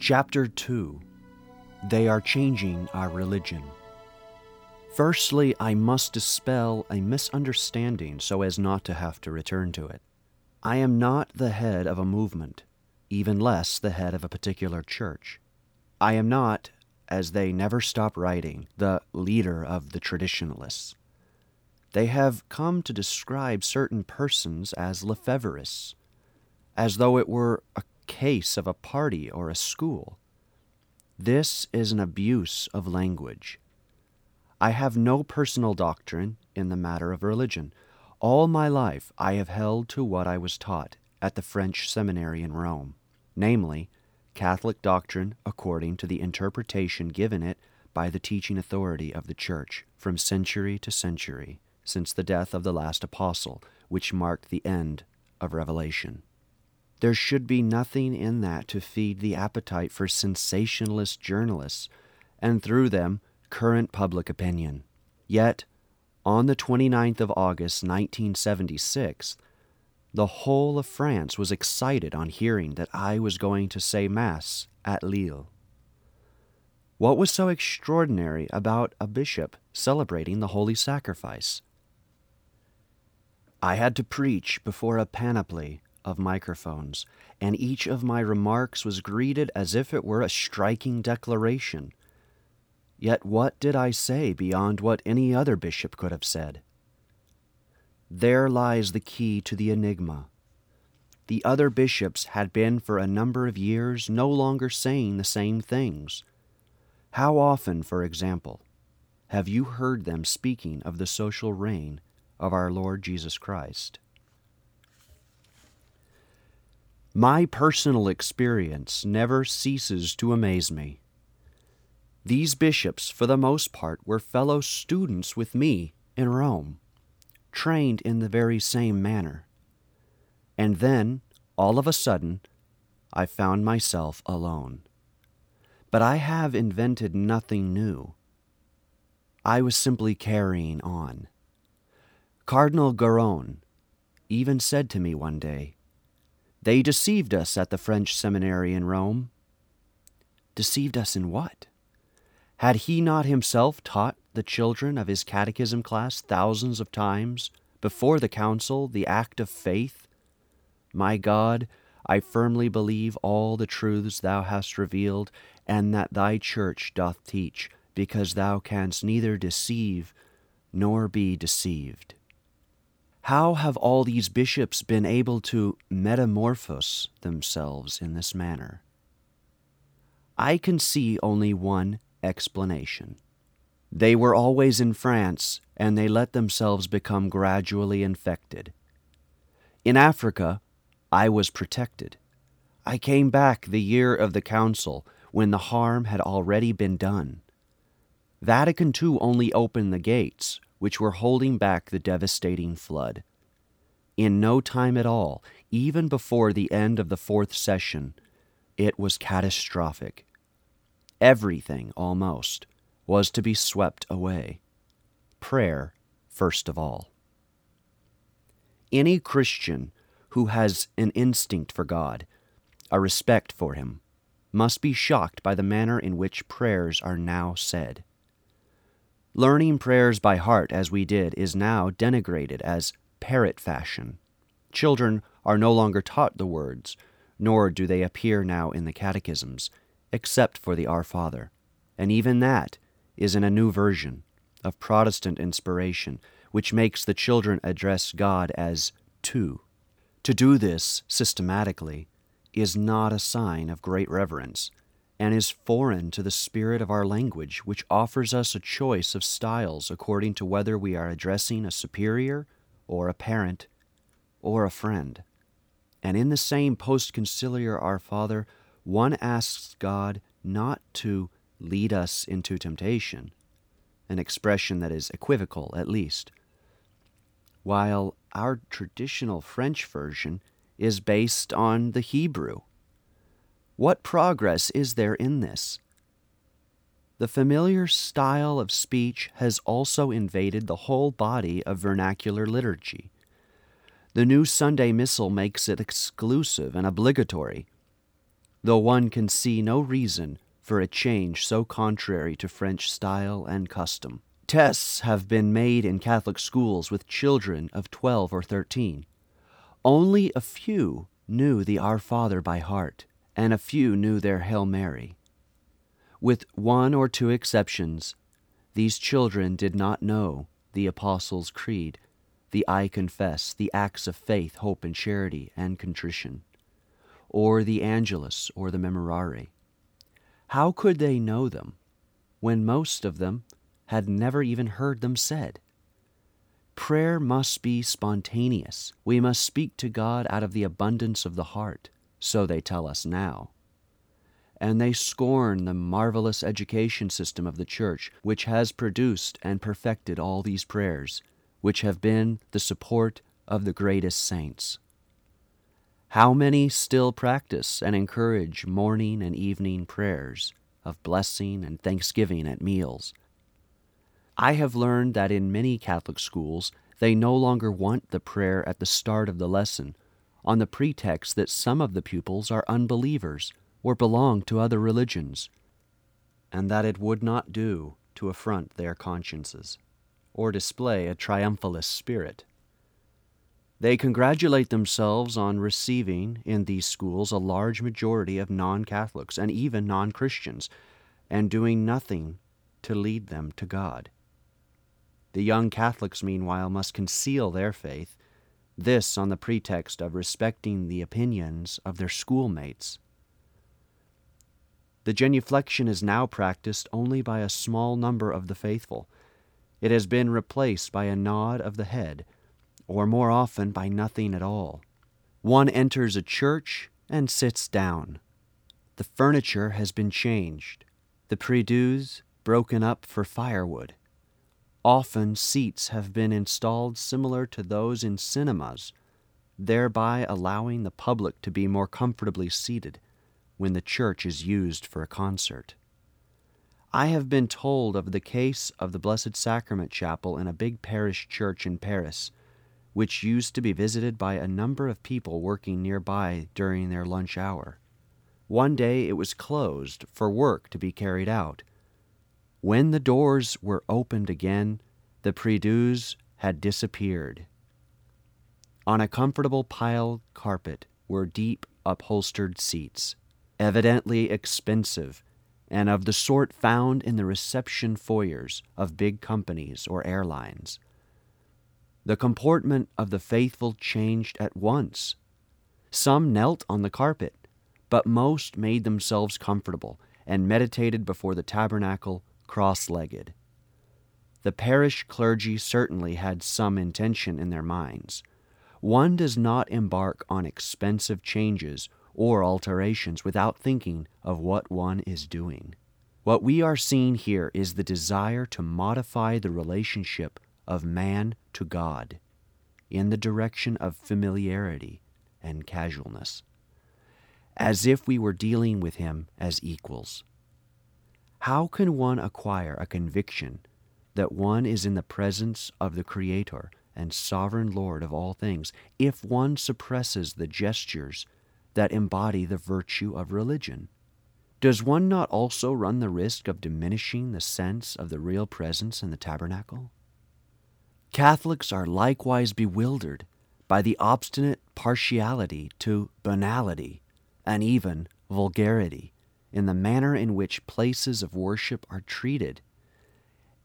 Chapter 2 They Are Changing Our Religion. Firstly, I must dispel a misunderstanding so as not to have to return to it. I am not the head of a movement, even less the head of a particular church. I am not, as they never stop writing, the leader of the traditionalists. They have come to describe certain persons as Lefebvrists, as though it were a case of a party or a school. This is an abuse of language. I have no personal doctrine in the matter of religion. All my life I have held to what I was taught at the French seminary in Rome, namely, Catholic doctrine according to the interpretation given it by the teaching authority of the Church from century to century since the death of the last apostle, which marked the end of Revelation. There should be nothing in that to feed the appetite for sensationalist journalists, and through them, current public opinion. Yet, on the 29th of August, 1976, the whole of France was excited on hearing that I was going to say Mass at Lille. What was so extraordinary about a bishop celebrating the Holy Sacrifice? I had to preach before a panoply of microphones, and each of my remarks was greeted as if it were a striking declaration. Yet what did I say beyond what any other bishop could have said? There lies the key to the enigma. The other bishops had been for a number of years no longer saying the same things. How often, for example, have you heard them speaking of the social reign of our Lord Jesus Christ? My personal experience never ceases to amaze me. These bishops, for the most part, were fellow students with me in Rome, trained in the very same manner. And then, all of a sudden, I found myself alone. But I have invented nothing new. I was simply carrying on. Cardinal Garrone even said to me one day, they deceived us at the French seminary in Rome. Deceived us in what? Had he not himself taught the children of his catechism class thousands of times before the council the act of faith? My God, I firmly believe all the truths thou hast revealed, and that thy church doth teach, because thou canst neither deceive nor be deceived. How have all these bishops been able to metamorphose themselves in this manner? I can see only one explanation. They were always in France, and they let themselves become gradually infected. In Africa, I was protected. I came back the year of the Council when the harm had already been done. Vatican II only opened the gates which were holding back the devastating flood. In no time at all, even before the end of the fourth session, it was catastrophic. Everything, almost, was to be swept away. Prayer, first of all. Any Christian who has an instinct for God, a respect for Him, must be shocked by the manner in which prayers are now said. Learning prayers by heart, as we did, is now denigrated as parrot fashion. Children are no longer taught the words, nor do they appear now in the catechisms, except for the Our Father. And even that is in a new version of Protestant inspiration, which makes the children address God as tu. To do this systematically is not a sign of great reverence and is foreign to the spirit of our language, which offers us a choice of styles according to whether we are addressing a superior, or a parent, or a friend. And in the same post conciliar Our Father, one asks God not to lead us into temptation, an expression that is equivocal at least, while our traditional French version is based on the Hebrew what progress is there in this? The familiar style of speech has also invaded the whole body of vernacular liturgy. The new Sunday Missal makes it exclusive and obligatory. though one can see no reason for a change so contrary to French style and custom. Tests have been made in Catholic schools with children of 12 or 13. Only a few knew the Our Father by heart, and a few knew their Hail Mary. With one or two exceptions, these children did not know the Apostles' Creed, the I confess, the acts of faith, hope, and charity, and contrition, or the Angelus or the Memorare. How could they know them when most of them had never even heard them said? Prayer must be spontaneous. We must speak to God out of the abundance of the heart, so they tell us now. And they scorn the marvelous education system of the Church, which has produced and perfected all these prayers, which have been the support of the greatest saints. How many still practice and encourage morning and evening prayers of blessing and thanksgiving at meals? I have learned that in many Catholic schools they no longer want the prayer at the start of the lesson, on the pretext that some of the pupils are unbelievers or belong to other religions, and that it would not do to affront their consciences or display a triumphalist spirit. They congratulate themselves on receiving in these schools a large majority of non Catholics and even non Christians, and doing nothing to lead them to God. The young Catholics, meanwhile, must conceal their faith, this on the pretext of respecting the opinions of their schoolmates. The genuflection is now practiced only by a small number of the faithful. It has been replaced by a nod of the head, or more often by nothing at all. One enters a church and sits down. The furniture has been changed, the prie-dieux broken up for firewood. Often seats have been installed similar to those in cinemas, thereby allowing the public to be more comfortably seated when the church is used for a concert. I have been told of the case of the Blessed Sacrament Chapel in a big parish church in Paris, which used to be visited by a number of people working nearby during their lunch hour. One day it was closed for work to be carried out. When the doors were opened again, the prie-dieux had disappeared. On a comfortable piled carpet were deep upholstered seats, evidently expensive and of the sort found in the reception foyers of big companies or airlines. The comportment of the faithful changed at once. Some knelt on the carpet, but most made themselves comfortable and meditated before the tabernacle cross legged. The parish clergy certainly had some intention in their minds. One does not embark on expensive changes or alterations without thinking of what one is doing. What we are seeing here is the desire to modify the relationship of man to God in the direction of familiarity and casualness, as if we were dealing with Him as equals. How can one acquire a conviction that one is in the presence of the Creator and sovereign Lord of all things if one suppresses the gestures that embody the virtue of religion? Does one not also run the risk of diminishing the sense of the real presence in the tabernacle? Catholics are likewise bewildered by the obstinate partiality to banality and even vulgarity in the manner in which places of worship are treated.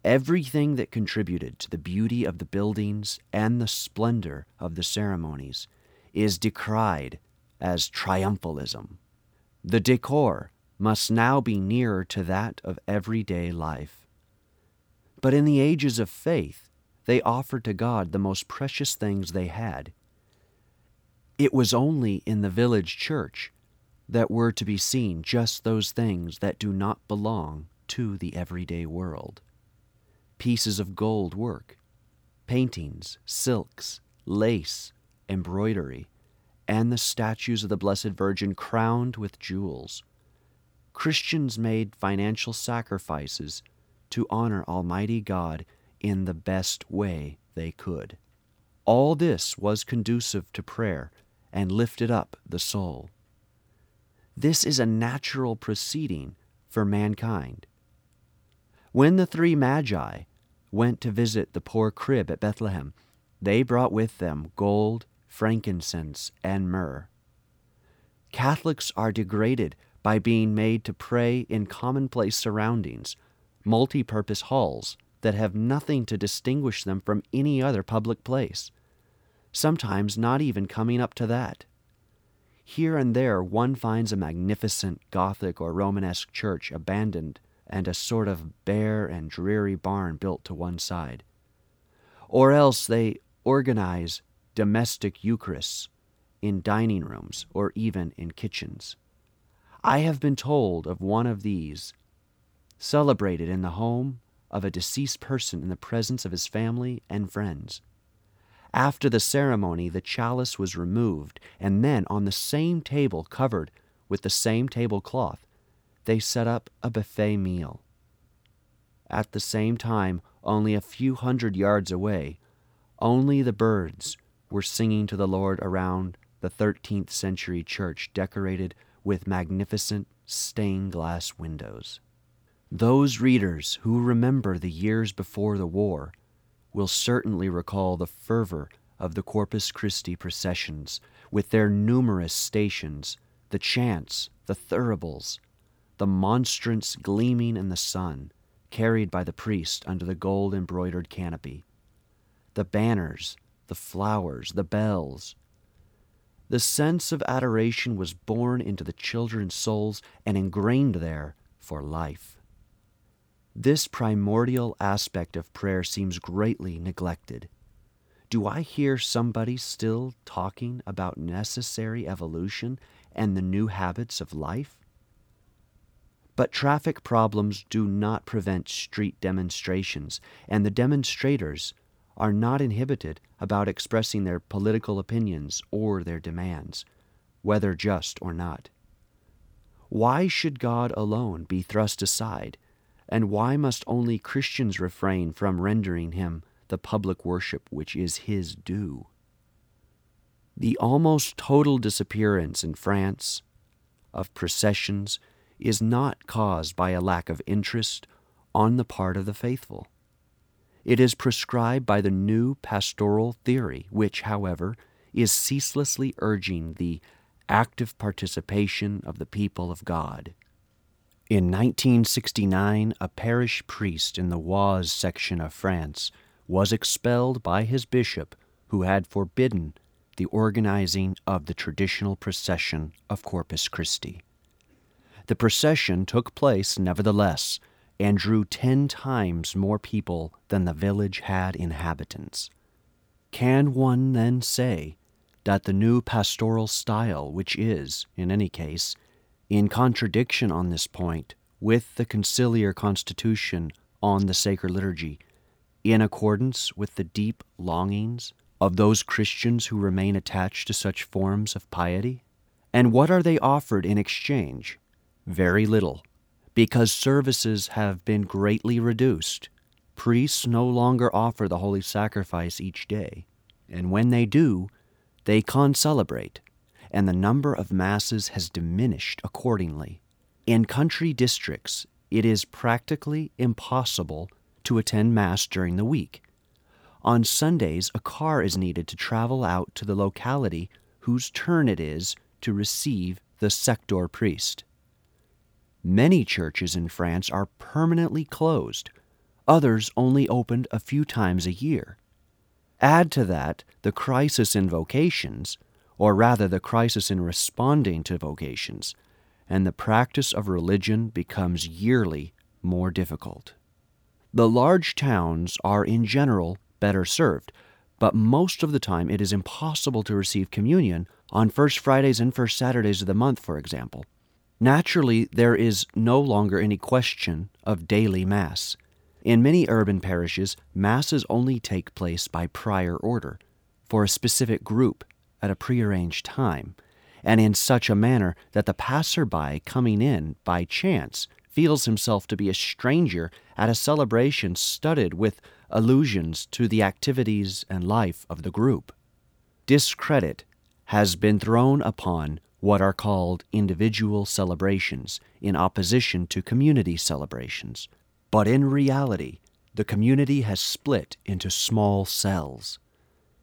Everything that contributed to the beauty of the buildings and the splendor of the ceremonies is decried as triumphalism. The decor must now be nearer to that of everyday life. But in the ages of faith, they offered to God the most precious things they had. It was only in the village church that were to be seen just those things that do not belong to the everyday world pieces of gold work, paintings, silks, lace, embroidery, and the statues of the Blessed Virgin crowned with jewels. Christians made financial sacrifices to honor Almighty God in the best way they could. All this was conducive to prayer and lifted up the soul. This is a natural proceeding for mankind. When the three magi went to visit the poor crib at Bethlehem, they brought with them gold, frankincense, and myrrh. Catholics are degraded by being made to pray in commonplace surroundings, multi purpose halls that have nothing to distinguish them from any other public place, sometimes not even coming up to that. Here and there, one finds a magnificent Gothic or Romanesque church abandoned and a sort of bare and dreary barn built to one side. Or else they organize domestic Eucharists in dining rooms or even in kitchens. I have been told of one of these, celebrated in the home of a deceased person in the presence of his family and friends. After the ceremony, the chalice was removed, and then on the same table, covered with the same tablecloth, they set up a buffet meal. At the same time, only a few hundred yards away, only the birds were singing to the Lord around the 13th century church decorated with magnificent stained glass windows. Those readers who remember the years before the war will certainly recall the fervor of the Corpus Christi processions, with their numerous stations, the chants, the thuribles, the monstrance gleaming in the sun, carried by the priest under the gold embroidered canopy, the banners, the flowers, the bells. The sense of adoration was born into the children's souls and ingrained there for life. This primordial aspect of prayer seems greatly neglected. Do I hear somebody still talking about necessary evolution and the new habits of life? But traffic problems do not prevent street demonstrations, and the demonstrators are not inhibited about expressing their political opinions or their demands, whether just or not. Why should God alone be thrust aside and why must only Christians refrain from rendering him the public worship which is his due? The almost total disappearance in France of processions is not caused by a lack of interest on the part of the faithful. It is prescribed by the new pastoral theory, which, however, is ceaselessly urging the active participation of the people of God. In 1969, a parish priest in the Oise section of France was expelled by his bishop, who had forbidden the organizing of the traditional procession of Corpus Christi. The procession took place, nevertheless, and drew ten times more people than the village had inhabitants. Can one then say that the new pastoral style, which is, in any case, in contradiction on this point with the conciliar constitution on the sacred liturgy, in accordance with the deep longings of those Christians who remain attached to such forms of piety? And what are they offered in exchange? Very little, because services have been greatly reduced. Priests no longer offer the holy sacrifice each day, and when they do, they concelebrate and the number of masses has diminished accordingly. In country districts, it is practically impossible to attend Mass during the week. On Sundays, a car is needed to travel out to the locality whose turn it is to receive the sector priest. Many churches in France are permanently closed, others only opened a few times a year. Add to that the crisis in vocations, or rather the crisis in responding to vocations, and the practice of religion becomes yearly more difficult. The large towns are in general better served, but most of the time it is impossible to receive communion on First Fridays and First Saturdays of the month, for example. Naturally, there is no longer any question of daily Mass. In many urban parishes, Masses only take place by prior order for a specific group at a prearranged time, and in such a manner that the passerby coming in by chance feels himself to be a stranger at a celebration studded with allusions to the activities and life of the group. Discredit has been thrown upon what are called individual celebrations in opposition to community celebrations. But in reality, the community has split into small cells.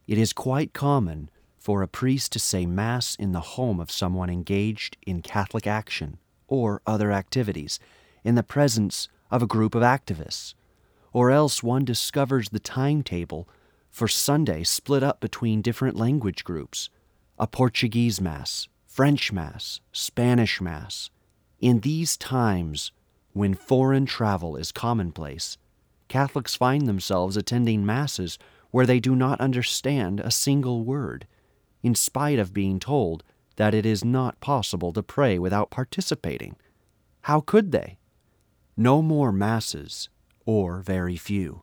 It is quite common for a priest to say Mass in the home of someone engaged in Catholic action or other activities in the presence of a group of activists, or else one discovers the timetable for Sunday split up between different language groups a Portuguese Mass, French Mass, Spanish Mass. In these times, when foreign travel is commonplace, Catholics find themselves attending Masses where they do not understand a single word, in spite of being told that it is not possible to pray without participating. How could they? No more Masses, or very few.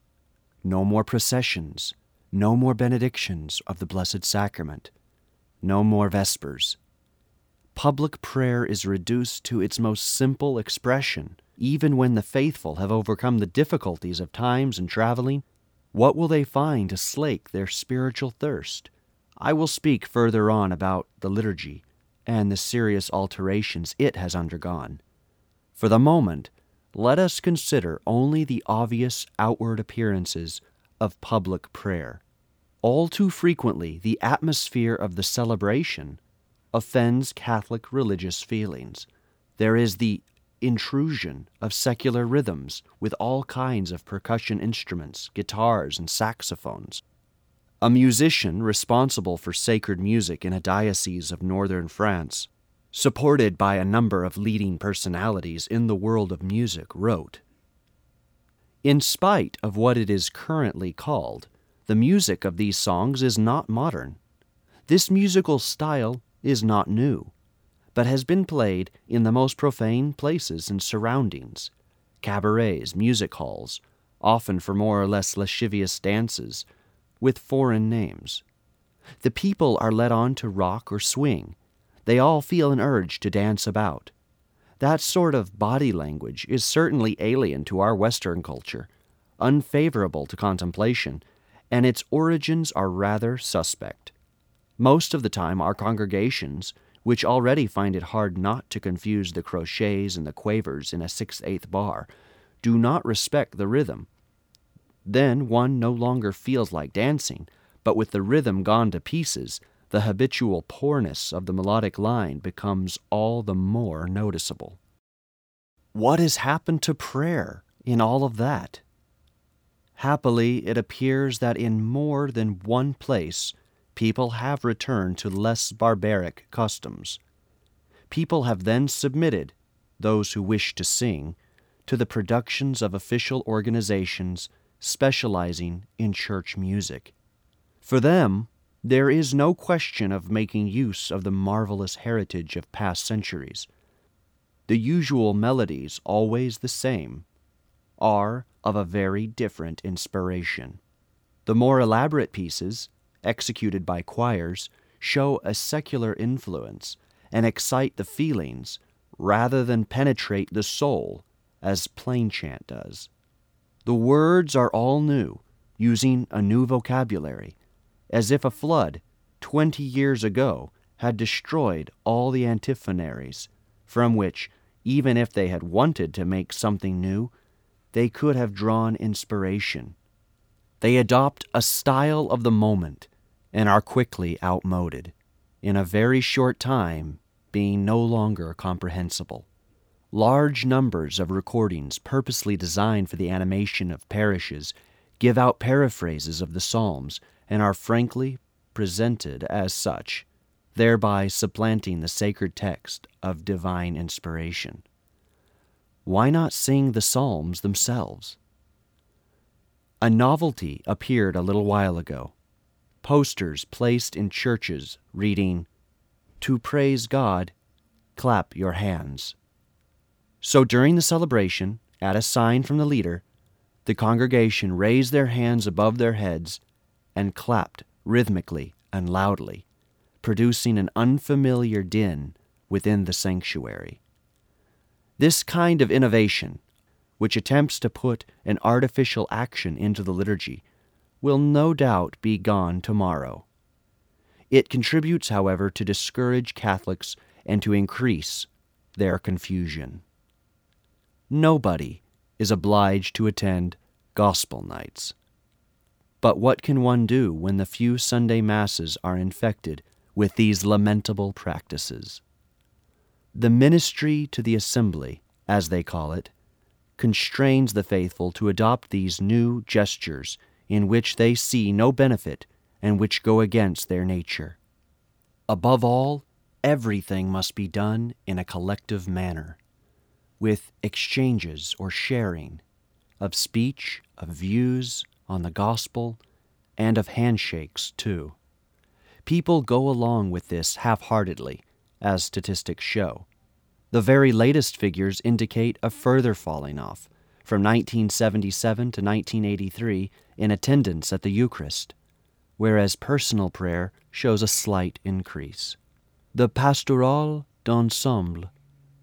No more processions. No more benedictions of the Blessed Sacrament. No more Vespers public prayer is reduced to its most simple expression, even when the faithful have overcome the difficulties of times and traveling, what will they find to slake their spiritual thirst? I will speak further on about the liturgy and the serious alterations it has undergone. For the moment, let us consider only the obvious outward appearances of public prayer. All too frequently, the atmosphere of the celebration offends Catholic religious feelings. There is the intrusion of secular rhythms with all kinds of percussion instruments, guitars, and saxophones. A musician responsible for sacred music in a diocese of northern France, supported by a number of leading personalities in the world of music, wrote In spite of what it is currently called, the music of these songs is not modern. This musical style is not new, but has been played in the most profane places and surroundings cabarets, music halls, often for more or less lascivious dances, with foreign names. The people are led on to rock or swing. They all feel an urge to dance about. That sort of body language is certainly alien to our Western culture, unfavorable to contemplation, and its origins are rather suspect. Most of the time, our congregations, which already find it hard not to confuse the crotchets and the quavers in a six eighth bar, do not respect the rhythm. Then one no longer feels like dancing, but with the rhythm gone to pieces, the habitual poorness of the melodic line becomes all the more noticeable. What has happened to prayer in all of that? Happily, it appears that in more than one place people have returned to less barbaric customs. People have then submitted, those who wish to sing, to the productions of official organizations specializing in church music. For them, there is no question of making use of the marvelous heritage of past centuries. The usual melodies, always the same, are of a very different inspiration. The more elaborate pieces, executed by choirs, show a secular influence and excite the feelings rather than penetrate the soul as plain chant does. The words are all new, using a new vocabulary, as if a flood, twenty years ago, had destroyed all the antiphonaries, from which, even if they had wanted to make something new, they could have drawn inspiration. They adopt a style of the moment and are quickly outmoded, in a very short time being no longer comprehensible. Large numbers of recordings purposely designed for the animation of parishes give out paraphrases of the Psalms and are frankly presented as such, thereby supplanting the sacred text of divine inspiration. Why not sing the Psalms themselves? A novelty appeared a little while ago posters placed in churches reading, To praise God, clap your hands. So during the celebration, at a sign from the leader, the congregation raised their hands above their heads and clapped rhythmically and loudly, producing an unfamiliar din within the sanctuary. This kind of innovation, which attempts to put an artificial action into the liturgy, will no doubt be gone tomorrow. It contributes, however, to discourage Catholics and to increase their confusion. Nobody is obliged to attend gospel nights. But what can one do when the few Sunday masses are infected with these lamentable practices? The ministry to the assembly, as they call it, constrains the faithful to adopt these new gestures in which they see no benefit and which go against their nature. Above all, everything must be done in a collective manner, with exchanges or sharing of speech, of views on the gospel, and of handshakes, too. People go along with this half heartedly, as statistics show. The very latest figures indicate a further falling off from 1977 to 1983 in attendance at the Eucharist, whereas personal prayer shows a slight increase. The Pastoral d'Ensemble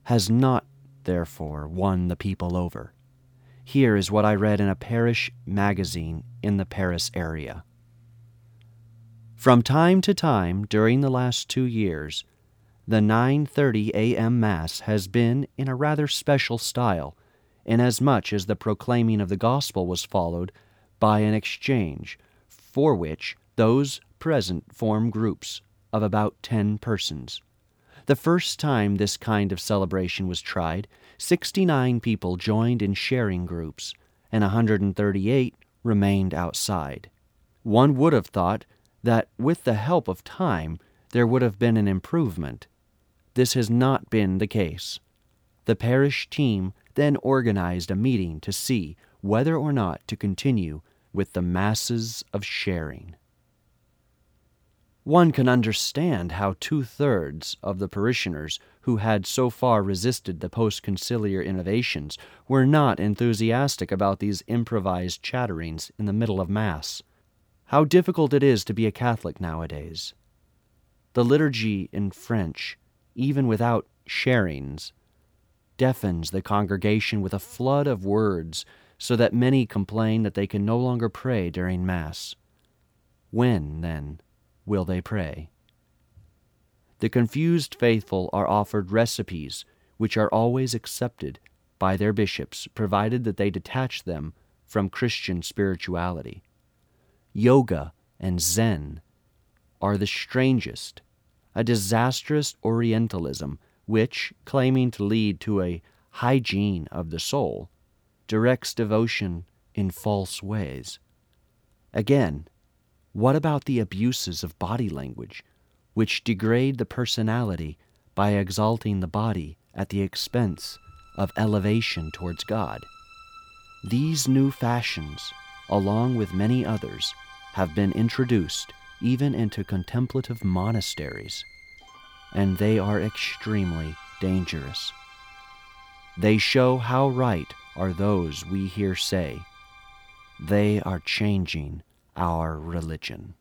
has not, therefore, won the people over. Here is what I read in a parish magazine in the Paris area. From time to time during the last two years, the 9:30 a.m. mass has been in a rather special style, inasmuch as the proclaiming of the gospel was followed by an exchange, for which those present form groups of about 10 persons. The first time this kind of celebration was tried, 69 people joined in sharing groups, and 138 remained outside. One would have thought that with the help of time there would have been an improvement. This has not been the case. The parish team then organized a meeting to see whether or not to continue with the masses of sharing. One can understand how two thirds of the parishioners who had so far resisted the post conciliar innovations were not enthusiastic about these improvised chatterings in the middle of Mass. How difficult it is to be a Catholic nowadays. The liturgy in French even without sharings, deafens the congregation with a flood of words so that many complain that they can no longer pray during Mass. When, then, will they pray? The confused faithful are offered recipes which are always accepted by their bishops, provided that they detach them from Christian spirituality. Yoga and Zen are the strangest a disastrous Orientalism which, claiming to lead to a hygiene of the soul, directs devotion in false ways. Again, what about the abuses of body language, which degrade the personality by exalting the body at the expense of elevation towards God? These new fashions, along with many others, have been introduced even into contemplative monasteries, and they are extremely dangerous. They show how right are those we hear say, they are changing our religion.